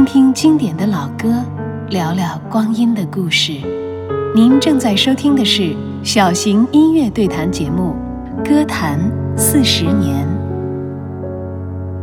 听听经典的老歌，聊聊光阴的故事。您正在收听的是小型音乐对谈节目《歌坛四十年》。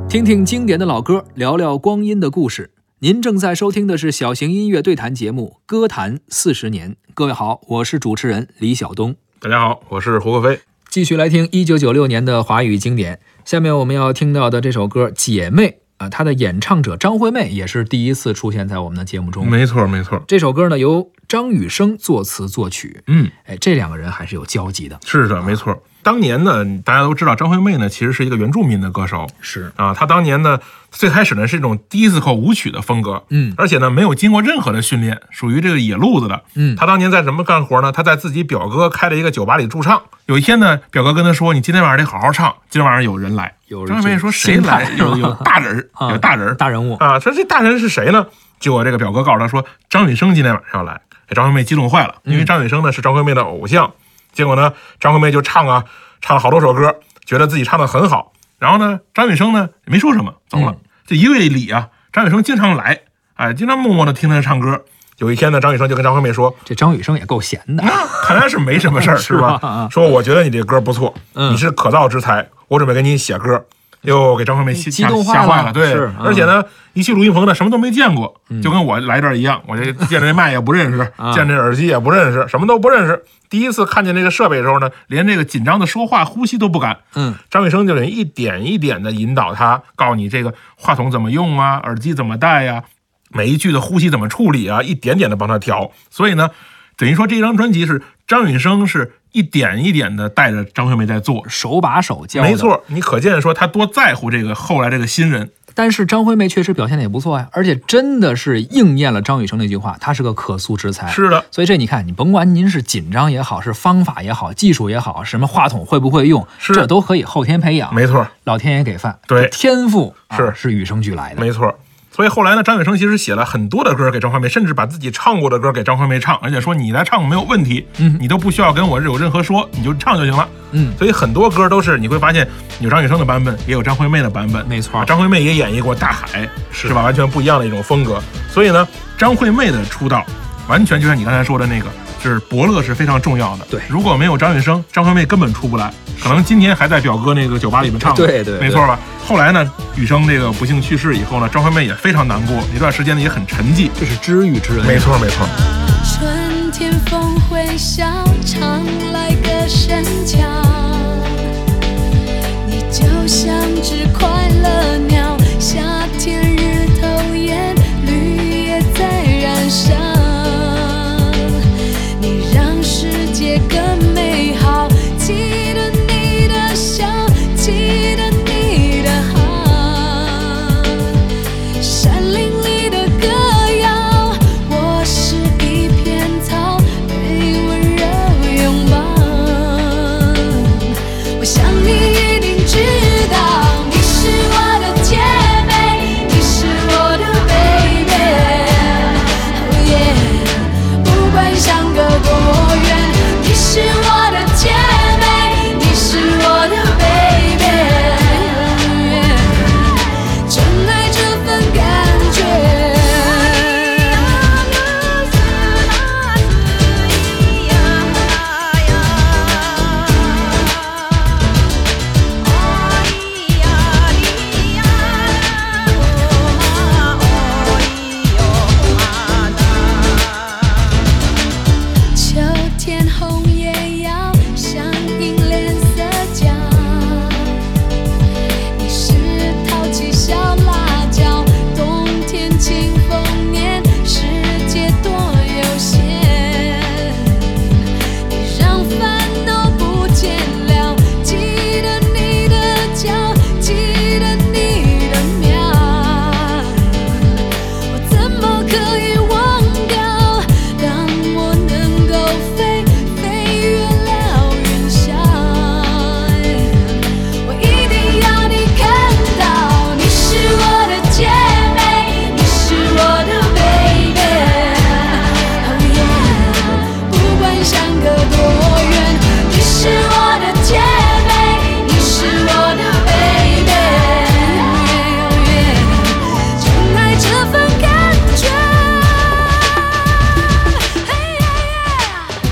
听听经典的老歌，聊聊光阴的故事。您正在收听的是小型音乐对谈节目《歌坛四十年》。各位好，我是主持人李晓东。大家好，我是胡可飞。继续来听一九九六年的华语经典。下面我们要听到的这首歌《姐妹》啊，它的演唱者张惠妹也是第一次出现在我们的节目中。没错，没错。这首歌呢由张雨生作词作曲。嗯，哎，这两个人还是有交集的。是的，没错。当年呢，大家都知道张惠妹呢，其实是一个原住民的歌手。是啊，她当年呢，最开始呢是一种迪斯科舞曲的风格。嗯，而且呢，没有经过任何的训练，属于这个野路子的。嗯，她当年在什么干活呢？她在自己表哥开了一个酒吧里驻唱。有一天呢，表哥跟她说：“你今天晚上得好好唱，今天晚上有人来。”有张惠妹说：“谁谁来？有有大人有大人儿，大人物。啊，说这大人是谁呢？结果这个表哥告诉他说，张雨生今天晚上要来。哎张惠妹激动坏了，因为张雨生呢是张惠妹的偶像。结果呢，张惠妹就唱啊，唱了好多首歌，觉得自己唱的很好。然后呢，张雨生呢也没说什么，走了。这一个月里啊，张雨生经常来，哎，经常默默的听他唱歌。有一天呢，张雨生就跟张惠妹说这张雨生也够闲的。：“看来是没什么事儿，是吧吧？说我觉得你这歌不错，嗯你是可造之才，我准备给你写歌。”又给张惠妹吓吓吓坏了，对而且呢，一去录音棚呢，什么都没见过，就跟我来这儿一样，我这 见这麦也不认识，啊见这耳机也不认识，什么都不认识。第一次看见这个设备的时候呢，连这个紧张的说话、呼吸都不敢。嗯，张雨生就得一点一点的引导他，告诉你这个话筒怎么用啊，耳机怎么戴呀、每一句的呼吸怎么处理啊，一点点的帮他调。所以呢，等于说这张专辑是张雨生是一点一点的带着张惠妹在做。手把手教。没。错，你可见说他多在乎这个后来这个新人。但是张惠妹确实表现的也不错呀，而且真的是应验了张雨生那句话，她是个可塑之才。是的，所以这你看，你甭管您是紧张也好，是方法也好，技术也好，什么话筒会不会用，是这都可以后天培养。没错，老天爷给饭，对天赋、啊、是是与生俱来的。没错。所以后来呢，张雨生其实写了很多的歌给张惠妹，甚至把自己唱过的歌给张惠妹唱，而且说你来唱没有问题，嗯你都不需要跟我有任何说，你就唱就行了。嗯，所以很多歌都是你会发现有张雨生的版本，也有张惠妹的版本。没错啊张惠妹也演绎过《大海》，是吧？完全不一样的一种风格。所以呢，张惠妹的出道，完全就像你刚才说的那个，就是伯乐是非常重要的。对如果没有张雨生，张惠妹根本出不来，可能今天还在表哥那个酒吧里面唱。对对对没错吧？后来呢，雨生这个不幸去世以后呢，张惠妹也非常难过，一段时间呢也很沉寂。这是知遇之恩。没错，没错。春天风会笑，常来个深桥。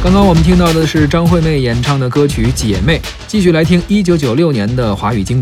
刚刚我们听到的是张惠妹演唱的歌曲《姐妹》，继续来听1996年的华语经典。